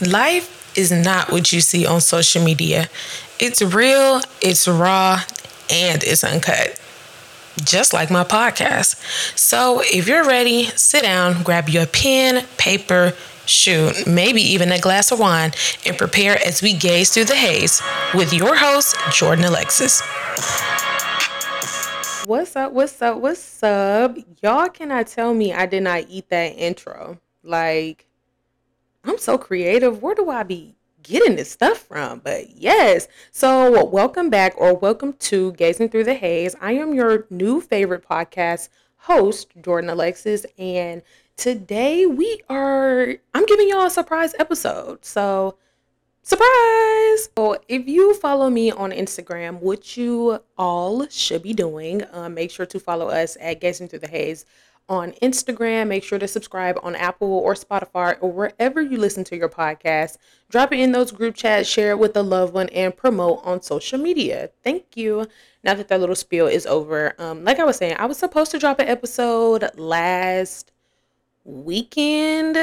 Life is not what you see on social media. It's real, it's raw, and it's uncut. Just like my podcast. So if you're ready, sit down, grab your pen, paper, shoot, maybe even a glass of wine, and prepare as we gaze through the haze with your host, Jordan Alexis. What's up? What's up? What's up? Y'all cannot tell me I did not eat that intro. Like, I'm so creative. Where do I be getting this stuff from? But yes. So, welcome back or welcome to Gazing Through the Haze. I am your new favorite podcast host, Jordan Alexis, and today we are I'm giving y'all a surprise episode. So, surprise! So, if you follow me on Instagram, which you all should be doing, um, make sure to follow us at Gazing Through the Haze on Instagram. Make sure to subscribe on Apple or Spotify or wherever you listen to your podcast. Drop it in those group chats, share it with a loved one, and promote on social media. Thank you. Now that that little spiel is over, um, like I was saying, I was supposed to drop an episode last weekend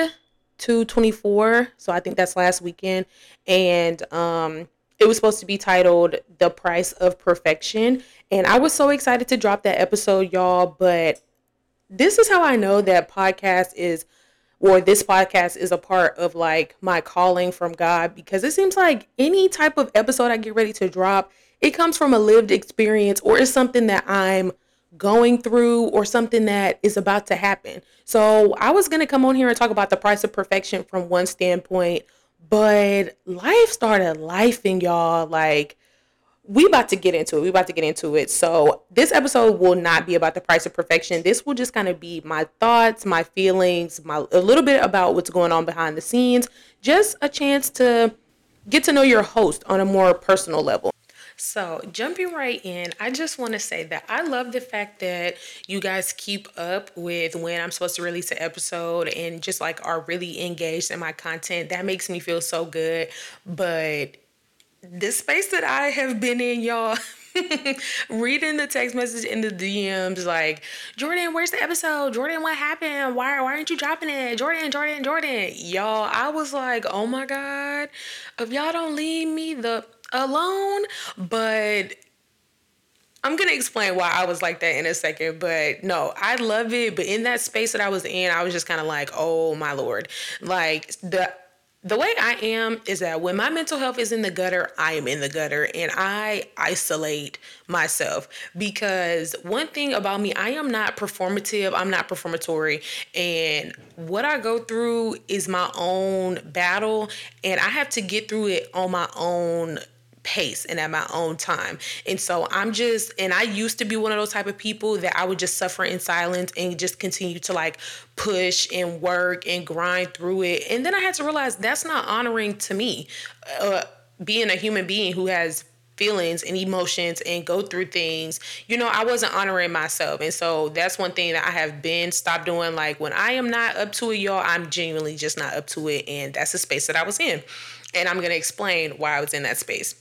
to 24. So I think that's last weekend. And um, it was supposed to be titled The Price of Perfection. And I was so excited to drop that episode, y'all, but this is how I know that podcast is or this podcast is a part of like my calling from God because it seems like any type of episode I get ready to drop, it comes from a lived experience or it's something that I'm going through or something that is about to happen. So I was going to come on here and talk about the price of perfection from one standpoint, but life started lifing y'all like we about to get into it. We about to get into it. So this episode will not be about the price of perfection. This will just kind of be my thoughts, my feelings, my a little bit about what's going on behind the scenes. Just a chance to get to know your host on a more personal level. So, jumping right in, I just want to say that I love the fact that you guys keep up with when I'm supposed to release an episode and just like are really engaged in my content. That makes me feel so good. But this space that I have been in, y'all. reading the text message in the DMs like, Jordan, where's the episode? Jordan, what happened? Why, why aren't you dropping it? Jordan, Jordan, Jordan. Y'all, I was like, oh my God, if y'all don't leave me the alone, but I'm gonna explain why I was like that in a second, but no, I love it. But in that space that I was in, I was just kind of like, oh my lord, like the the way I am is that when my mental health is in the gutter, I am in the gutter and I isolate myself because one thing about me, I am not performative, I'm not performatory, and what I go through is my own battle, and I have to get through it on my own pace and at my own time. And so I'm just and I used to be one of those type of people that I would just suffer in silence and just continue to like push and work and grind through it. And then I had to realize that's not honoring to me. Uh, being a human being who has feelings and emotions and go through things, you know, I wasn't honoring myself. And so that's one thing that I have been stopped doing. Like when I am not up to it, y'all, I'm genuinely just not up to it. And that's the space that I was in. And I'm going to explain why I was in that space.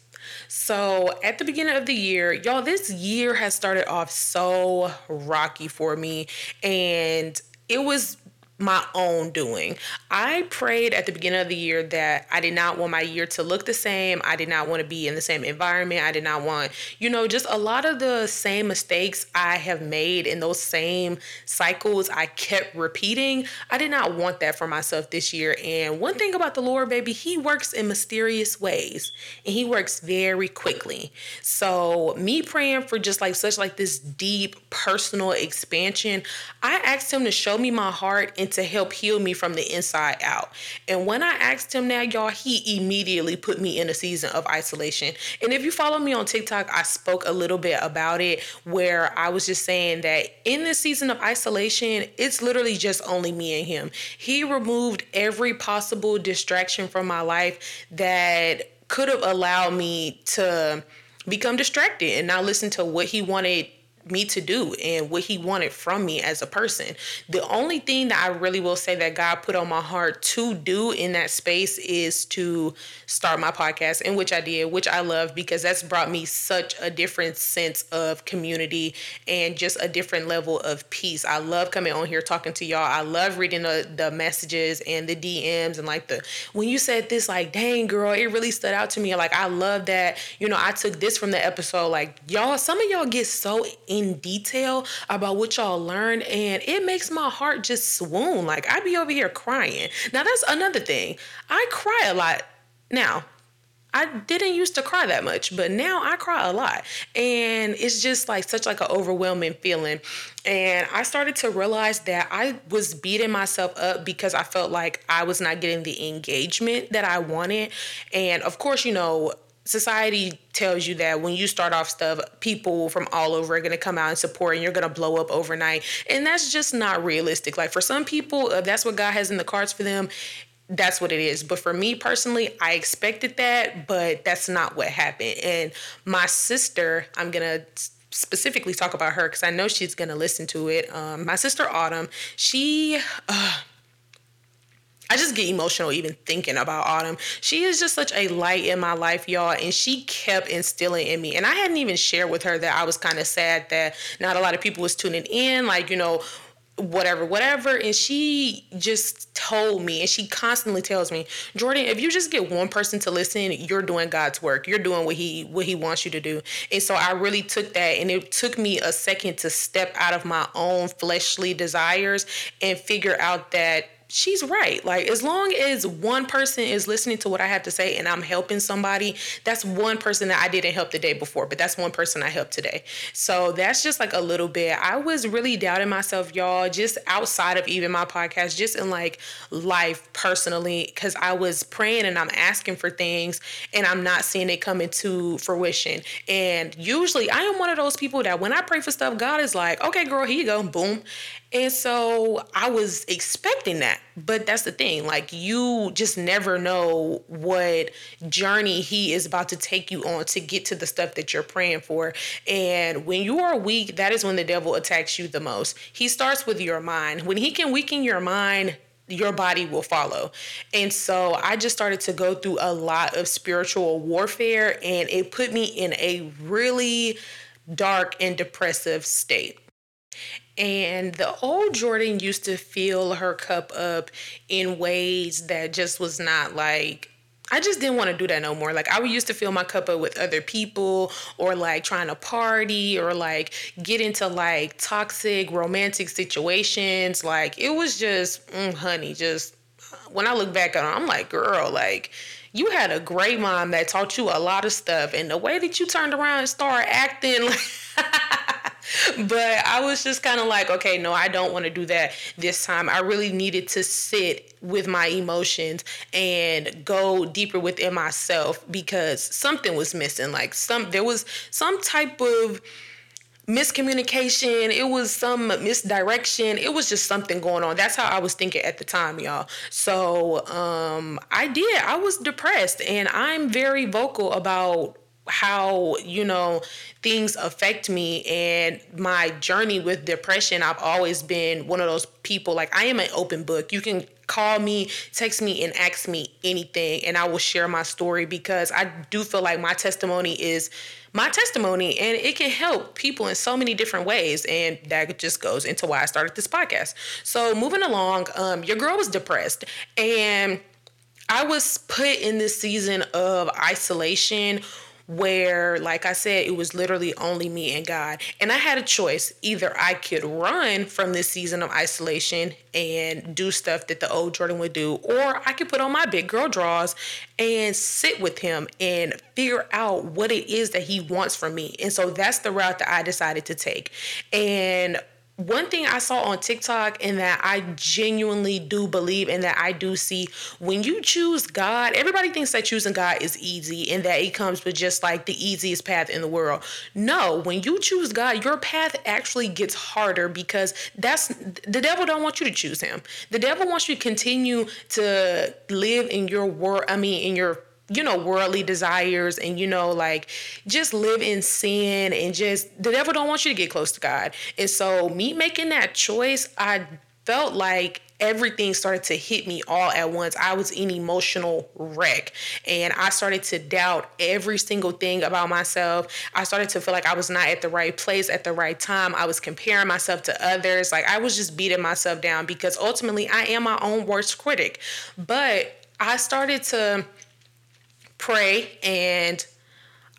So, at the beginning of the year, y'all, this year has started off so rocky for me. And it was my own doing. I prayed at the beginning of the year that I did not want my year to look the same. I did not want to be in the same environment. I did not want, you know, just a lot of the same mistakes I have made in those same cycles I kept repeating. I did not want that for myself this year. And one thing about the Lord, baby, He works in mysterious ways and He works very quickly. So, me praying for just like such like this deep personal expansion, I asked Him to show me my heart and to help heal me from the inside out. And when I asked him now, y'all, he immediately put me in a season of isolation. And if you follow me on TikTok, I spoke a little bit about it where I was just saying that in this season of isolation, it's literally just only me and him. He removed every possible distraction from my life that could have allowed me to become distracted and not listen to what he wanted me to do and what he wanted from me as a person. The only thing that I really will say that God put on my heart to do in that space is to start my podcast, in which I did, which I love because that's brought me such a different sense of community and just a different level of peace. I love coming on here talking to y'all. I love reading the, the messages and the DMs and like the when you said this, like, dang girl, it really stood out to me. Like I love that, you know, I took this from the episode. Like y'all, some of y'all get so in detail about what y'all learned, and it makes my heart just swoon. Like I'd be over here crying. Now that's another thing. I cry a lot now. I didn't used to cry that much, but now I cry a lot. And it's just like such like an overwhelming feeling. And I started to realize that I was beating myself up because I felt like I was not getting the engagement that I wanted. And of course, you know, society tells you that when you start off stuff, people from all over are going to come out and support and you're going to blow up overnight. And that's just not realistic. Like for some people, that's what God has in the cards for them, that's what it is. But for me personally, I expected that, but that's not what happened. And my sister, I'm going to specifically talk about her because I know she's going to listen to it. Um, my sister Autumn, she, uh, I just get emotional even thinking about Autumn. She is just such a light in my life, y'all, and she kept instilling in me. And I hadn't even shared with her that I was kind of sad that not a lot of people was tuning in, like, you know, whatever, whatever. And she just told me, and she constantly tells me, Jordan, if you just get one person to listen, you're doing God's work. You're doing what He what He wants you to do. And so I really took that, and it took me a second to step out of my own fleshly desires and figure out that she's right. Like as long as one person is listening to what I have to say and I'm helping somebody, that's one person that I didn't help the day before, but that's one person I helped today. So that's just like a little bit. I was really doubting myself, y'all, just outside of even my podcast, just in like life personally, because I was praying and I'm asking for things and I'm not seeing it come into fruition. And usually I am one of those people that when I pray for stuff, God is like, okay, girl, here you go, boom. And so I was expecting that. But that's the thing. Like, you just never know what journey he is about to take you on to get to the stuff that you're praying for. And when you are weak, that is when the devil attacks you the most. He starts with your mind. When he can weaken your mind, your body will follow. And so I just started to go through a lot of spiritual warfare, and it put me in a really dark and depressive state. And the old Jordan used to fill her cup up in ways that just was not like I just didn't want to do that no more. Like I used to fill my cup up with other people or like trying to party or like get into like toxic romantic situations. Like it was just, mm, honey, just when I look back on it, I'm like, girl, like you had a great mom that taught you a lot of stuff. And the way that you turned around and started acting like but I was just kind of like, okay, no, I don't want to do that this time. I really needed to sit with my emotions and go deeper within myself because something was missing. Like some there was some type of miscommunication, it was some misdirection. It was just something going on. That's how I was thinking at the time, y'all. So, um I did. I was depressed and I'm very vocal about how you know things affect me and my journey with depression. I've always been one of those people like i am an open book. You can call me text me and ask me anything and i will share my story because i do feel like my testimony is my testimony and it can help people in so many different ways and that just goes into why i started this podcast. So moving along um, your girl was depressed and i was put in this season of isolation where, like I said, it was literally only me and God. And I had a choice. Either I could run from this season of isolation and do stuff that the old Jordan would do, or I could put on my big girl draws and sit with him and figure out what it is that he wants from me. And so that's the route that I decided to take. And one thing I saw on TikTok and that I genuinely do believe and that I do see when you choose God, everybody thinks that choosing God is easy and that it comes with just like the easiest path in the world. No, when you choose God, your path actually gets harder because that's the devil don't want you to choose him. The devil wants you to continue to live in your world, I mean in your you know, worldly desires and, you know, like just live in sin and just the devil don't want you to get close to God. And so me making that choice, I felt like everything started to hit me all at once. I was an emotional wreck and I started to doubt every single thing about myself. I started to feel like I was not at the right place at the right time. I was comparing myself to others. Like I was just beating myself down because ultimately I am my own worst critic. But I started to pray and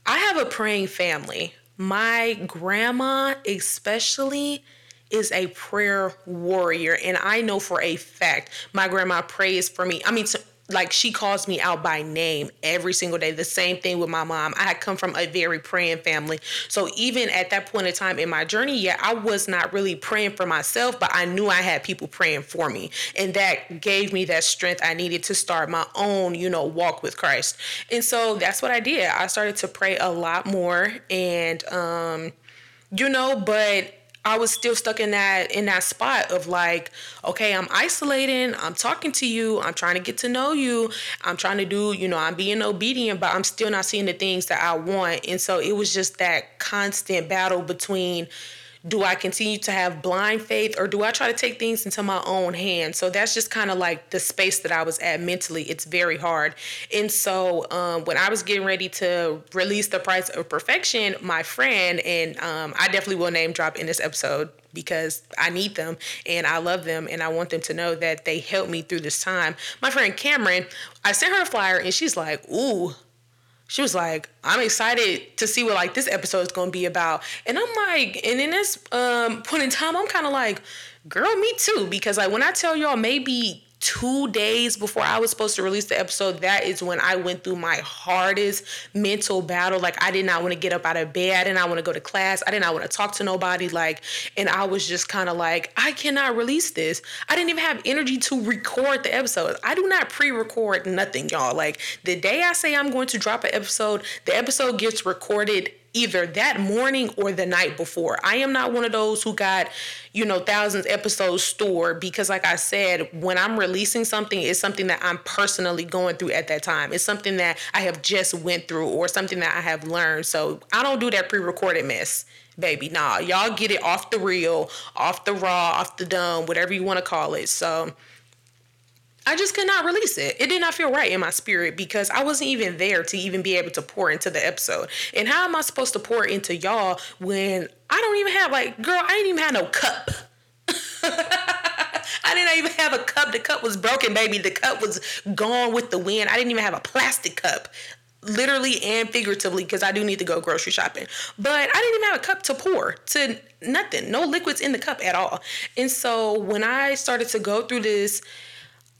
I have a praying family. My grandma, especially, is a prayer warrior. And I know for a fact my grandma prays for me. I mean, like she calls me out by name every single day. The same thing with my mom. I had come from a very praying family. So even at that point in time in my journey, yeah, I was not really praying for myself, but I knew I had people praying for me. And that gave me that strength I needed to start my own, you know, walk with Christ. And so that's what I did. I started to pray a lot more and um you know, but I was still stuck in that in that spot of like, okay, I'm isolating, I'm talking to you, I'm trying to get to know you, I'm trying to do, you know, I'm being obedient, but I'm still not seeing the things that I want. And so it was just that constant battle between do I continue to have blind faith or do I try to take things into my own hands? So that's just kind of like the space that I was at mentally. It's very hard. And so um, when I was getting ready to release the price of perfection, my friend, and um, I definitely will name drop in this episode because I need them and I love them and I want them to know that they helped me through this time. My friend Cameron, I sent her a flyer and she's like, ooh, she was like, I'm excited to see what like this episode is gonna be about. And I'm like, and in this um point in time, I'm kind of like, girl, me too. Because like when I tell y'all maybe two days before I was supposed to release the episode, that is when I went through my hardest mental battle. Like I did not want to get up out of bed. I did not want to go to class. I did not want to talk to nobody. Like, and I was just kind of like, I cannot release this. I didn't even have energy to record the episode. I do not pre-record nothing, y'all. Like the day I say I'm going to drop an episode, the episode gets recorded either that morning or the night before. I am not one of those who got, you know, thousands episodes stored because like I said, when I'm releasing something, it's something that I'm personally going through at that time. It's something that I have just went through or something that I have learned. So I don't do that pre-recorded mess. Baby, nah, y'all get it off the reel, off the raw, off the dumb, whatever you want to call it. So I just could not release it. It did not feel right in my spirit because I wasn't even there to even be able to pour into the episode. And how am I supposed to pour into y'all when I don't even have like, girl, I didn't even have no cup. I didn't even have a cup. The cup was broken, baby. The cup was gone with the wind. I didn't even have a plastic cup literally and figuratively because I do need to go grocery shopping. But I didn't even have a cup to pour to nothing, no liquids in the cup at all. And so when I started to go through this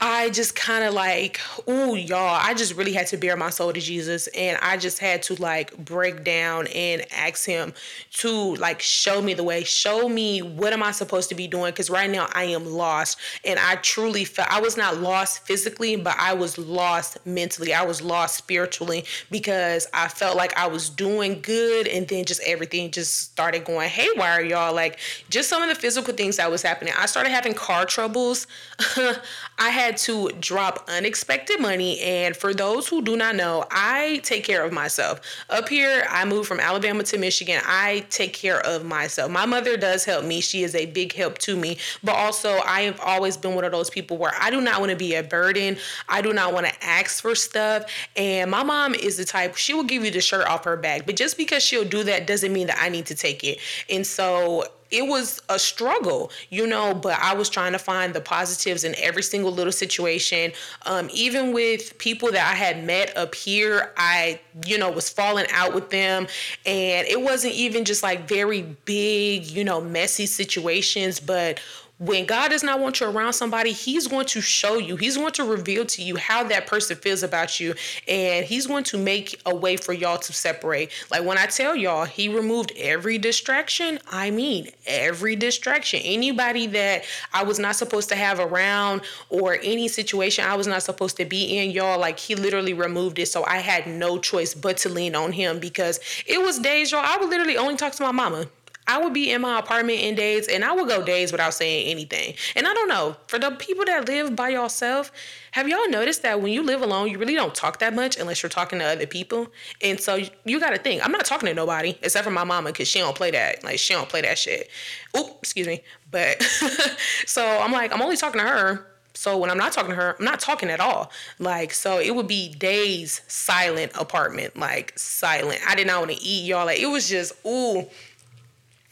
I just kind of like, ooh, y'all, I just really had to bear my soul to Jesus. And I just had to like break down and ask him to like show me the way, show me what am I supposed to be doing? Because right now I am lost. And I truly felt I was not lost physically, but I was lost mentally. I was lost spiritually because I felt like I was doing good. And then just everything just started going haywire, y'all. Like just some of the physical things that was happening. I started having car troubles. I had had to drop unexpected money. And for those who do not know, I take care of myself. Up here, I moved from Alabama to Michigan. I take care of myself. My mother does help me. She is a big help to me. But also, I have always been one of those people where I do not want to be a burden. I do not want to ask for stuff. And my mom is the type, she will give you the shirt off her back. But just because she'll do that doesn't mean that I need to take it. And so it was a struggle, you know, but I was trying to find the positives in every single little situation. Um, even with people that I had met up here, I, you know, was falling out with them. And it wasn't even just like very big, you know, messy situations, but when God does not want you around somebody, He's going to show you, He's going to reveal to you how that person feels about you, and He's going to make a way for y'all to separate. Like when I tell y'all, He removed every distraction, I mean every distraction. Anybody that I was not supposed to have around, or any situation I was not supposed to be in, y'all, like He literally removed it. So I had no choice but to lean on Him because it was days, y'all, I would literally only talk to my mama. I would be in my apartment in days and I would go days without saying anything. And I don't know, for the people that live by yourself, have y'all noticed that when you live alone, you really don't talk that much unless you're talking to other people? And so you, got to think, I'm not talking to nobody except for my mama because she don't play that. Like, she don't play that shit. Oop, excuse me. But so I'm like, I'm only talking to her so when I'm not talking to her, I'm not talking at all. Like, so it would be days silent apartment, like silent. I did not want to eat, y'all. Like, it was just, ooh,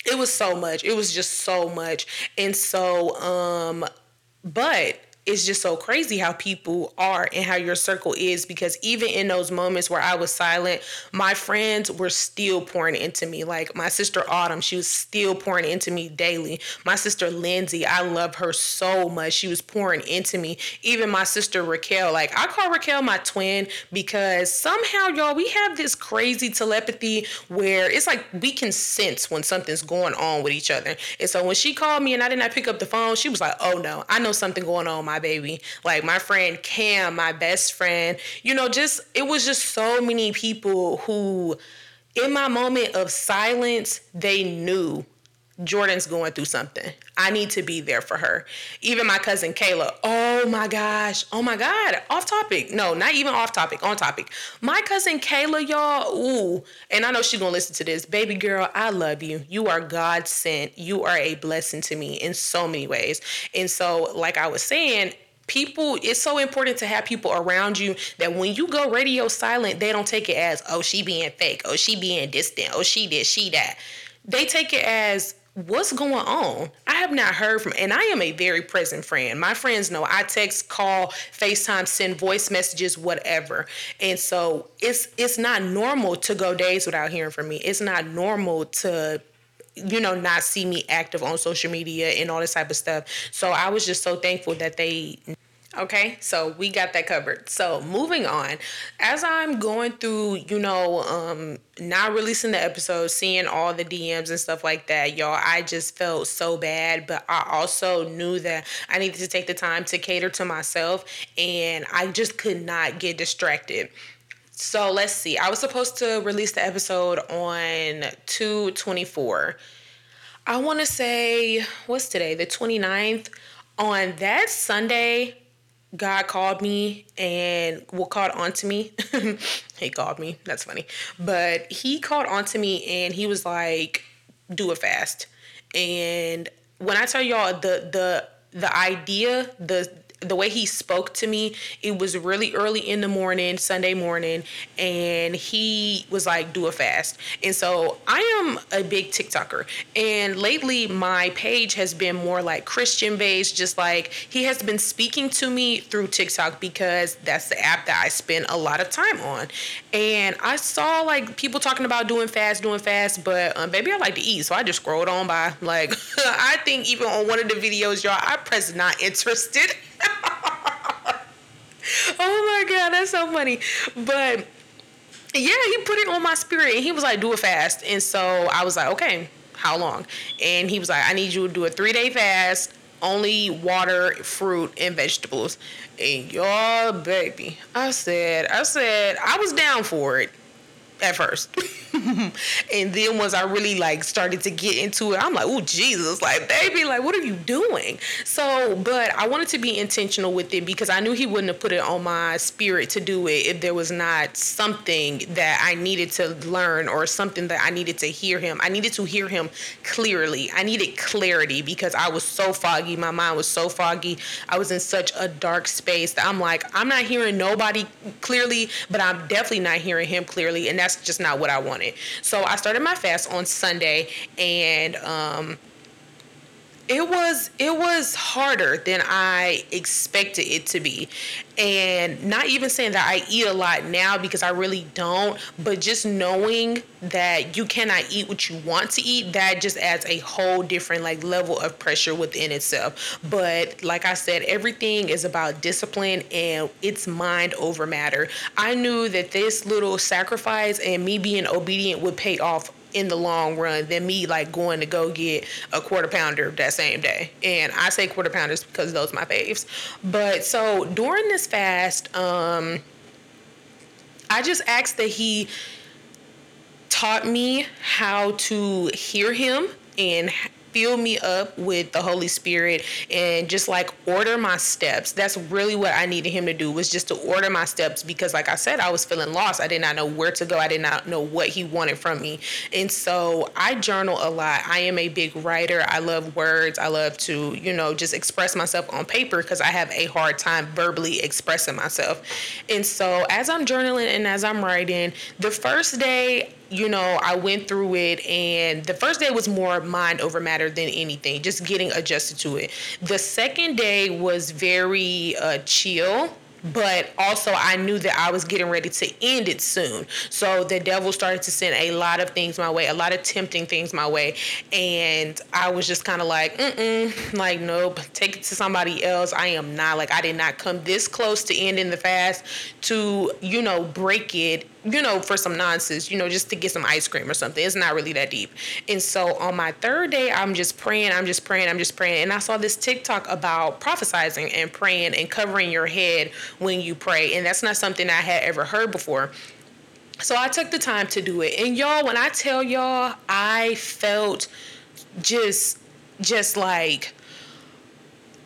it was so much. It was just so much. And so, um, but it's just so crazy how people are and how your circle is because even in those moments where I was silent, my friends were still pouring into me. Like my sister Autumn, she was still pouring into me daily. My sister Lindsay, I love her so much. She was pouring into me. Even my sister Raquel, like I call Raquel my twin because somehow, y'all, we have this crazy telepathy where it's like we can sense when something's going on with each other. And so when she called me and I did not pick up the phone, she was like, oh no, I know something going on, my baby. Like my friend Cam, my best friend, you know, just it was just so many people who in my moment of silence, they knew Jordan's going through something. I need to be there for her. Even my cousin Kayla. Oh my gosh. Oh my God. Off topic. No, not even off topic. On topic. My cousin Kayla, y'all. Ooh. And I know she's to listen to this. Baby girl, I love you. You are God sent. You are a blessing to me in so many ways. And so, like I was saying, people it's so important to have people around you that when you go radio silent they don't take it as oh she being fake oh she being distant oh she did she that they take it as what's going on? I have not heard from, and I am a very present friend. My friends know I text, call, FaceTime, send voice messages, whatever. And so it's it's not normal to go days without hearing from me. It's not normal to you know not see me active on social media and all this type of stuff. So I was just so thankful that they Okay, so we got that covered. So moving on, as I'm going through, you know, um, not releasing the episode, seeing all the DMs and stuff like that, y'all, I just felt so bad. But I also knew that I needed to take the time to cater to myself, and I just could not get distracted. So let's see. I was supposed to release the episode on 224. I want to say, what's today? The 29th. On that Sunday, God called me and well called onto me. he called me. That's funny. But he called onto me and he was like, do a fast. And when I tell y'all the the the idea, the the way he spoke to me, it was really early in the morning, Sunday morning, and he was like, do a fast. And so I am a big TikToker. And lately, my page has been more like Christian based, just like he has been speaking to me through TikTok because that's the app that I spend a lot of time on. And I saw like people talking about doing fast, doing fast, but um, baby, I like to eat. So I just scrolled on by. Like, I think even on one of the videos, y'all, I pressed not interested. oh my god, that's so funny. But yeah, he put it on my spirit and he was like, do it fast. And so I was like, okay, how long? And he was like, I need you to do a three day fast, only water, fruit, and vegetables. And y'all, baby, I said, I said, I was down for it at first. and then once I really like started to get into it, I'm like, oh Jesus, like baby, like what are you doing? So, but I wanted to be intentional with it because I knew he wouldn't have put it on my spirit to do it if there was not something that I needed to learn or something that I needed to hear him. I needed to hear him clearly. I needed clarity because I was so foggy. My mind was so foggy. I was in such a dark space that I'm like, I'm not hearing nobody clearly, but I'm definitely not hearing him clearly. And that's just not what I wanted. So I started my fast on Sunday and um it was it was harder than I expected it to be. And not even saying that I eat a lot now because I really don't, but just knowing that you cannot eat what you want to eat, that just adds a whole different like level of pressure within itself. But like I said, everything is about discipline and it's mind over matter. I knew that this little sacrifice and me being obedient would pay off in the long run than me like going to go get a quarter pounder that same day. And I say quarter pounders because those are my faves. But so during this fast, um, I just asked that he taught me how to hear him and fill me up with the Holy Spirit and just like order my steps. That's really what I needed him to do was just to order my steps because like I said, I was feeling lost. I did not know where to go. I did not know what he wanted from me. And so I journal a lot. I am a big writer. I love words. I love to, you know, just express myself on paper because I have a hard time verbally expressing myself. And so as I'm journaling and as I'm writing, the first day you know, I went through it, and the first day was more mind over matter than anything, just getting adjusted to it. The second day was very uh, chill but also I knew that I was getting ready to end it soon. So the devil started to send a lot of things my way, a lot of tempting things my way, and I was just kind of like, mm like nope, take it to somebody else. I am not like I did not come this close to ending the fast to you know break it you know, for some nonsense, you know, just to get some ice cream or something. It's not really that deep. And so on my third day, I'm just praying, I'm just praying, I'm just praying. And I saw this TikTok about prophesizing and praying and covering your head when you pray. And that's not something I had ever heard before. So I took the time to do it. And y'all, when I tell y'all, I felt just, just like,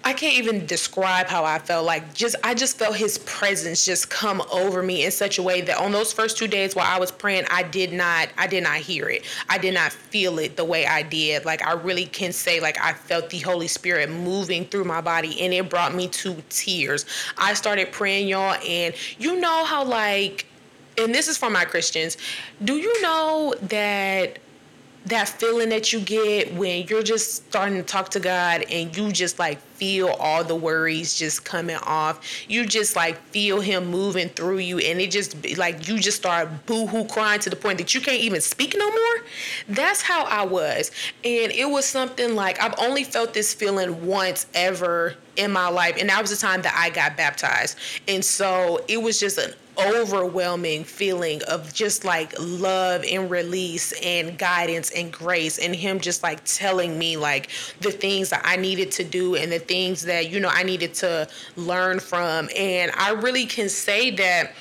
I can't even describe how I felt. Like just I just felt his presence just come over me in such a way that on those first two days while I was praying, I did not I did not hear it. I did not feel it the way I did. Like I really can say like I felt the Holy Spirit moving through my body and it brought me to tears. I started praying y'all and you know how like and this is for my Christians. Do you know that that feeling that you get when you're just starting to talk to God and you just like feel all the worries just coming off. You just like feel him moving through you and it just like you just start boohoo crying to the point that you can't even speak no more. That's how I was. And it was something like I've only felt this feeling once ever in my life and that was the time that I got baptized. And so it was just an overwhelming feeling of just like love and release and guidance and grace and him just like telling me like the things that I needed to do and the things that you know I needed to learn from. And I really can say that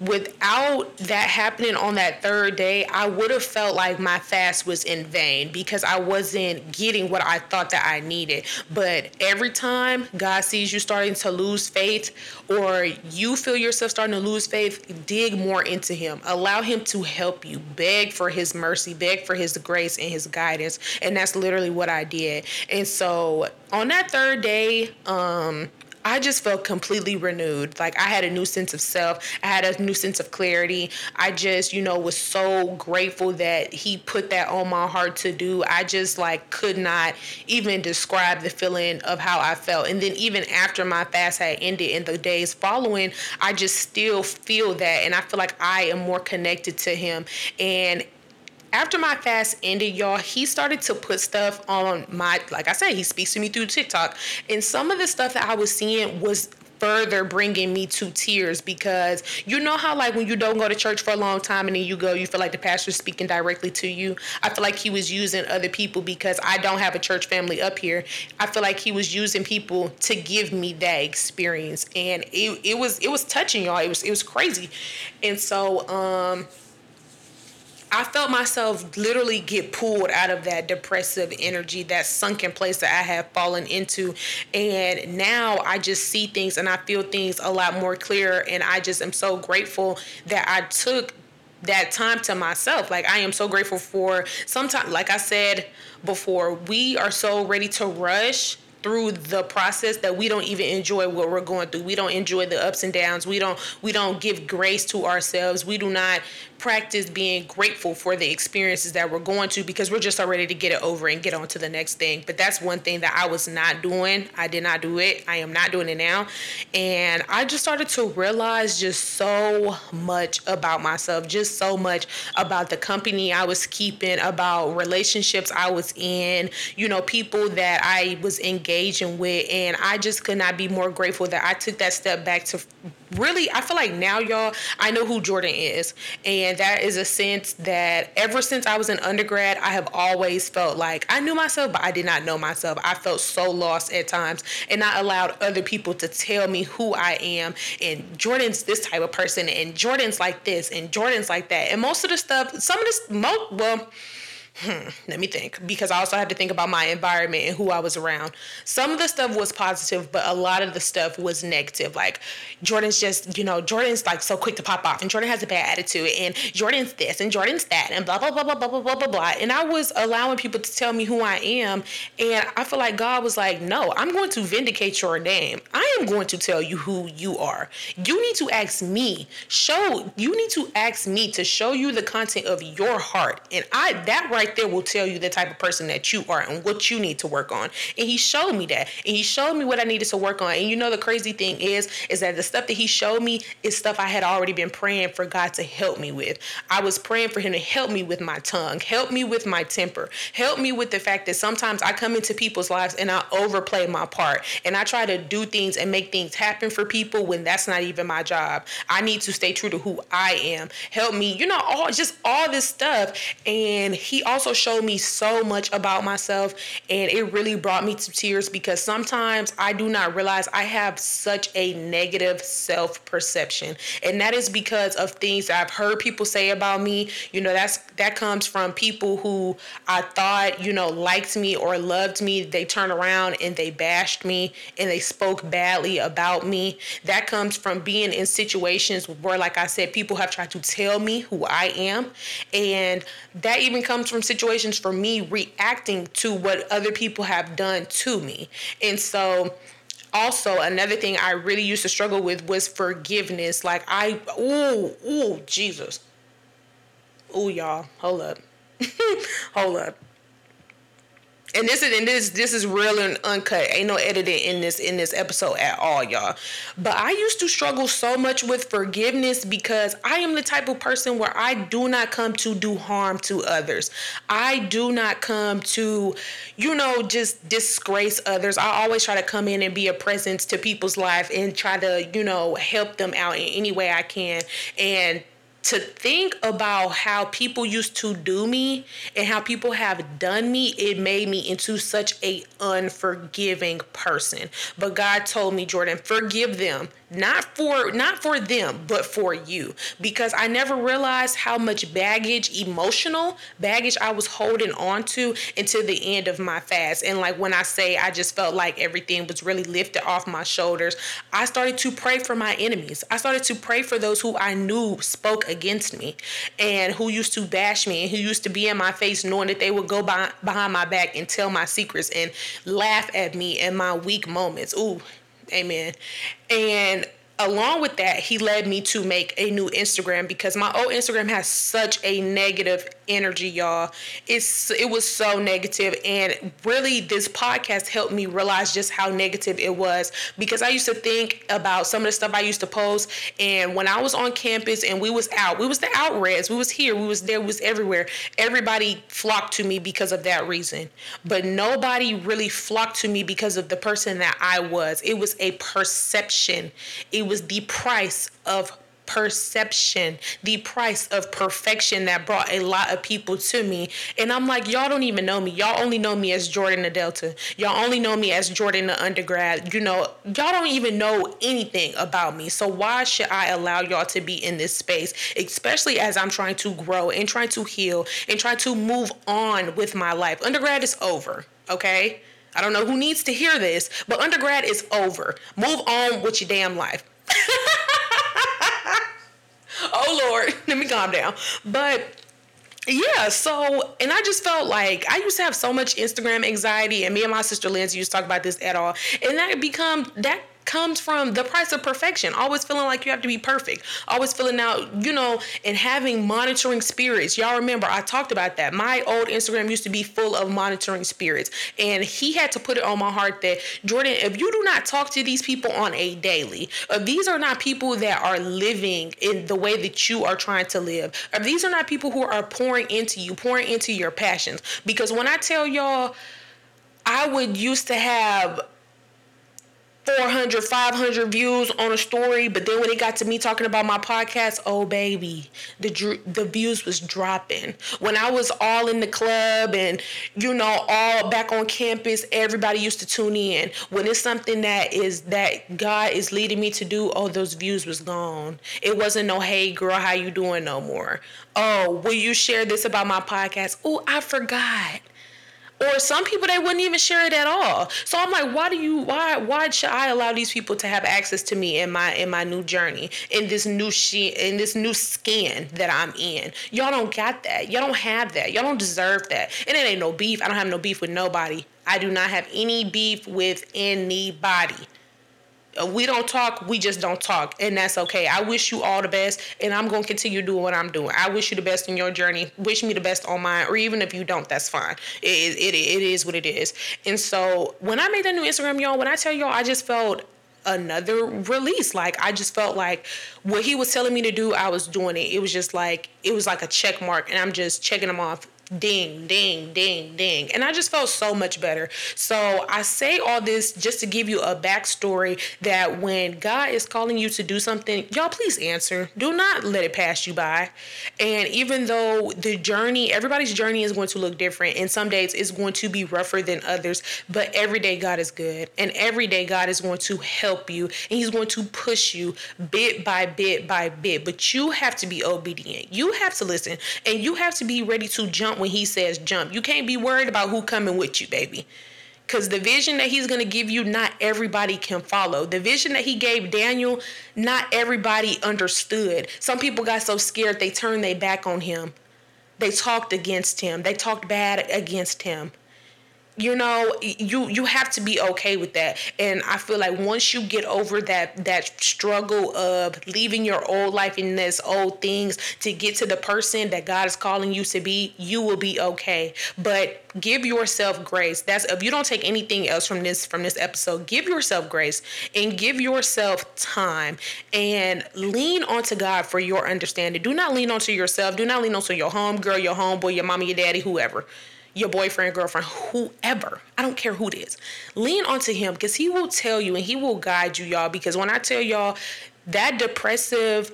without that happening on that third day, I would have felt like my fast was in vain because I wasn't getting what I thought that I needed. But every time God sees you starting to lose faith or you feel yourself starting to lose faith, dig more into Him. Allow Him to help you. Beg for His mercy, beg for His grace and His guidance. And that's literally what I did. And so on that third day, um, I just felt completely renewed. Like I had a new sense of self. I had a new sense of clarity. I just, you know, was so grateful that he put that on my heart to do. I just like could not even describe the feeling of how I felt. And then even after my fast had ended in the days following, I just still feel that and I feel like I am more connected to him. And after my fast ended, y'all, he started to put stuff on my, like I said, he speaks to me through TikTok. And some of the stuff that I was seeing was further bringing me to tears because you know how like when you don't go to church for a long time and then you go you feel like the pastor's speaking directly to you? I feel like he was using other people because i don't have a church family up here. I feel like he was using people to give me that experience. And it, it was it was touching y'all. It was it was crazy. And so um I felt myself literally get pulled out of that depressive energy, that sunken place that I have fallen into. And now I just see things and I feel things a lot more clear. And I just am so grateful that I took that time to myself. Like I am so grateful for sometimes, like I said before, we are so ready to rush through the process that we don't even enjoy what we're going through. We don't enjoy the ups and downs. We don't we don't give grace to ourselves. We do not practice being grateful for the experiences that we're going to because we're just so ready to get it over and get on to the next thing. But that's one thing that I was not doing. I did not do it. I am not doing it now. And I just started to realize just so much about myself, just so much about the company I was keeping, about relationships I was in, you know, people that I was engaging with. And I just could not be more grateful that I took that step back to really, I feel like now, y'all, I know who Jordan is. And that is a sense that ever since I was in undergrad, I have always felt like I knew myself, but I did not know myself. I felt so lost at times and I allowed other people to tell me who I am. And Jordan's this type of person, and Jordan's like this, and Jordan's like that. And most of the stuff, some of this, most, well, hmm, let me think because I also had to think about my environment and who I was around. Some of the stuff was positive, but a lot of the stuff was negative. Like Jordan's just, you know, Jordan's like so quick to pop off and Jordan has a bad attitude and Jordan's this and Jordan's that and blah blah blah blah blah blah blah blah blah. And I was allowing people to tell me who I am and I feel like God was like, "No, I'm going to vindicate your name. I am going to tell you who you are. You need to ask me. Show you need to ask me to show you the content of your heart. And I that right right there will tell you the type of person that you are and what you need to work on. And he showed me that. And he showed me what I needed to work on. And you know the crazy thing is is that the stuff that he showed me is stuff I had already been praying for God to help me with. I was praying for him to help me with my tongue, help me with my temper, help me with the fact that sometimes I come into people's lives and I overplay my part and I try to do things and make things happen for people when that's not even my job. I need to stay true to who I am. Help me, you know, all just all this stuff. And he also also showed me so much about myself and it really brought me to tears because sometimes I do not realize I have such a negative self perception. And that is because of things I've heard people say about me. You know, that's that comes from people who I thought, you know, liked me or loved me. They turn around and they bashed me and they spoke badly about me. That comes from being in situations where, like I said, people have tried to tell me who I am. And that even comes from situations for me reacting to what other people have done to me. And so also another thing I really used to struggle with was forgiveness. Like I ooh, ooh, Jesus. Ooh, y'all, hold up. hold up and this is and this this is real and uncut. Ain't no editing in this in this episode at all, y'all. But I used to struggle so much with forgiveness because I am the type of person where I do not come to do harm to others. I do not come to, you know, just disgrace others. I always try to come in and be a presence to people's life and try to, you know, help them out in any way I can. And to think about how people used to do me and how people have done me, it made me into such a unforgiving person. But God told me, Jordan, forgive them. Not for not for them but for you. Because i never realized how much baggage emotional baggage i was holding on to until the end of my fast. And like when i say i just felt like everything was really lifted off my shoulders i started to pray for my enemies. I started to pray for those who i knew spoke against me and who used to bash me and who used to be in my face knowing that they would go by, behind my back and tell my secrets and laugh at me in my weak moments ooh Amen. And along with that, he led me to make a new Instagram because my old Instagram has such a negative energy, y'all. It's it was so negative, and really, this podcast helped me realize just how negative it was because I used to think about some of the stuff I used to post, and when I was on campus and we was out, we was the outreds, we was here, we was there, we was everywhere. Everybody flocked to me because of that reason, but nobody really flocked to me because of the person that I was. It was a perception. It was the price of perception, the price of perfection that brought a lot of people to me. And I'm like, y'all don't even know me. Y'all only know me as Jordan the Delta. Y'all only know me as Jordan the undergrad. You know, y'all don't even know anything about me. So why should I allow y'all to be in this space, especially as I'm trying to grow and trying to heal and try to move on with my life? Undergrad is over, okay? I don't know who needs to hear this, but undergrad is over. Move on with your damn life. oh Lord, let me calm down. But yeah, so and I just felt like I used to have so much Instagram anxiety, and me and my sister Lindsay used to talk about this at all, and that become that comes from the price of perfection. Always feeling like you have to be perfect. Always feeling out, you know, and having monitoring spirits. Y'all remember I talked about that. My old Instagram used to be full of monitoring spirits. And he had to put it on my heart that, Jordan, if you do not talk to these people on a daily, if these are not people that are living in the way that you are trying to live, if these are not people who are pouring into you, pouring into your passions. Because when I tell y'all, I would used to have 400, 500 views on a story, but then when it got to me talking about my podcast, oh baby, the the views was dropping. When I was all in the club and you know all back on campus, everybody used to tune in. When it's something that is that God is leading me to do, oh those views was gone. It wasn't no hey girl, how you doing no more. Oh, will you share this about my podcast? Oh, I forgot or some people they wouldn't even share it at all. So i'm like why do you why why should i allow these people to have access to me in my in my new journey in this new she in this new skin that i'm in? Y'all don't got that. Y'all don't have that. Y'all don't deserve that. And it ain't no beef. I don't have no beef with nobody. I do not have any beef with anybody we don't talk, we just don't talk, and that's okay. I wish you all the best, and I'm gonna continue doing what I'm doing. I wish you the best in your journey. Wish me the best on mine, or even if you don't, that's fine. It it, it is what it is. And so when I made that new Instagram, y'all, when I tell y'all, I just felt another release. Like I just felt like what he was telling me to do, I was doing it. It was just like it was like a check mark, and I'm just checking them off ding, ding, ding, ding. And I just felt so much better. So I say all this just to give you a backstory that when God is calling you to do something, y'all please answer. Do not let it pass you by. And even though the journey, everybody's journey is going to look different, and some days it's going to be rougher than others, but every day God is good. And every day God is going to help you, and He's going to push you bit by bit by bit. But you have to be obedient. You have to listen, and you have to be ready to jump jump when he says jump. You can't be worried about who coming with you, baby. Because the vision that he's going to give you, not everybody can follow. The vision that he gave Daniel, not everybody understood. Some people got so scared they turned their back on him. They talked against him. They talked bad against him you know you you have to be okay with that. And i feel like once you get over that that struggle of leaving your old life in this old things to get to the person that god is calling you to be you will be okay. But give yourself grace. That's if you don't take anything else from this from this episode give yourself grace and give yourself time and lean onto god for your understanding. Do not lean onto yourself. Do not lean onto your home girl your homeboy your mommy your daddy whoever your boyfriend, girlfriend, whoever. I don't care who it is. Lean onto him because he will tell you and he will guide you, y'all. Because when I tell y'all that depressive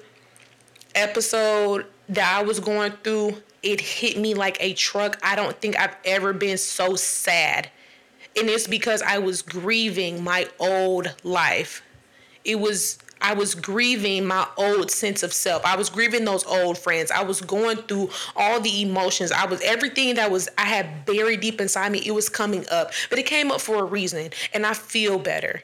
episode that I was going through, it hit me like a truck. I don't think I've ever been so sad. And it's because I was grieving my old life. It was I was grieving my old sense of self. I was grieving those old friends. I was going through all the emotions. I was everything that was I had buried deep inside me, it was coming up. But it came up for a reason. And I feel better.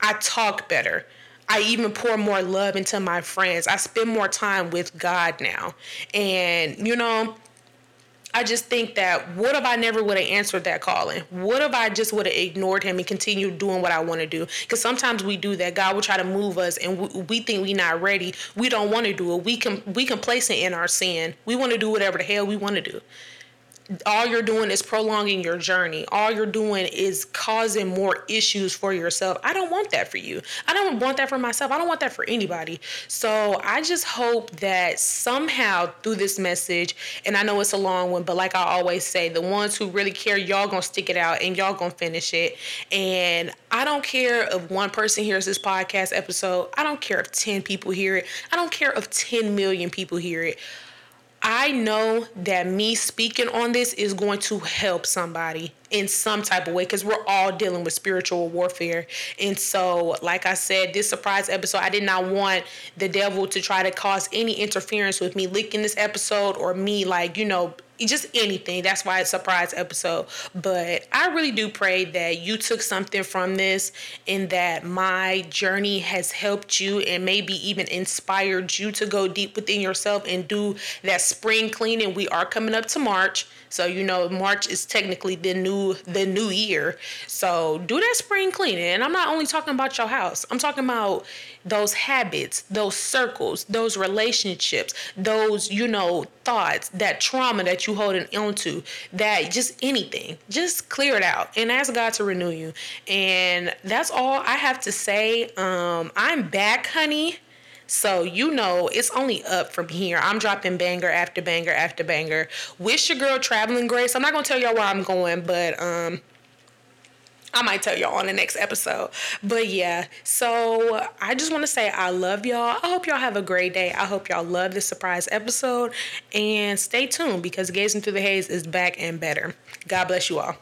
I talk better. I even pour more love into my friends. I spend more time with God now. And, you know, I just think that what if I never would have answered that calling? What if I just would have ignored him and continued doing what I want to do? Because sometimes we do that. God will try to move us, and we, we think we're not ready. We don't want to do it. We can we complacent in our sin. We want to do whatever the hell we want to do all you're doing is prolonging your journey. All you're doing is causing more issues for yourself. I don't want that for you. I don't want that for myself. I don't want that for anybody. So I just hope that somehow through this message, and I know it's a long one, but like I always say, the ones who really care, y'all gonna stick it out and y'all gonna finish it. And I don't care if one person hears this podcast episode. I don't care if 10 people hear it. I don't care if 10 million people hear it. I know that me speaking on this is going to help somebody in some type of way because we're all dealing with spiritual warfare. And so, like I said, this surprise episode, I did not want the devil to try to cause any interference with me leaking this episode or me, like, you know, just anything. That's why it's a surprise episode. But I really do pray that you took something from this and that my journey has helped you and maybe even inspired you to go deep within yourself and do that spring cleaning. We are coming up to March. So you know March is technically the new the new year. So do that spring cleaning. And I'm not only talking about your house. I'm talking about those habits, those circles, those relationships, those, you know, thoughts, that trauma that you holding onto, that just anything. Just clear it out and ask God to renew you. And that's all I have to say. Um, I'm back, honey. So you know it's only up from here. I'm dropping banger after banger after banger. Wish your girl traveling grace. I'm not gonna tell y'all where I'm going, but um I might tell y'all on the next episode. But yeah, so I just want to say I love y'all. I hope y'all have a great day. I hope y'all love this surprise episode and stay tuned because Gazing Through the Haze is back and better. God bless you all.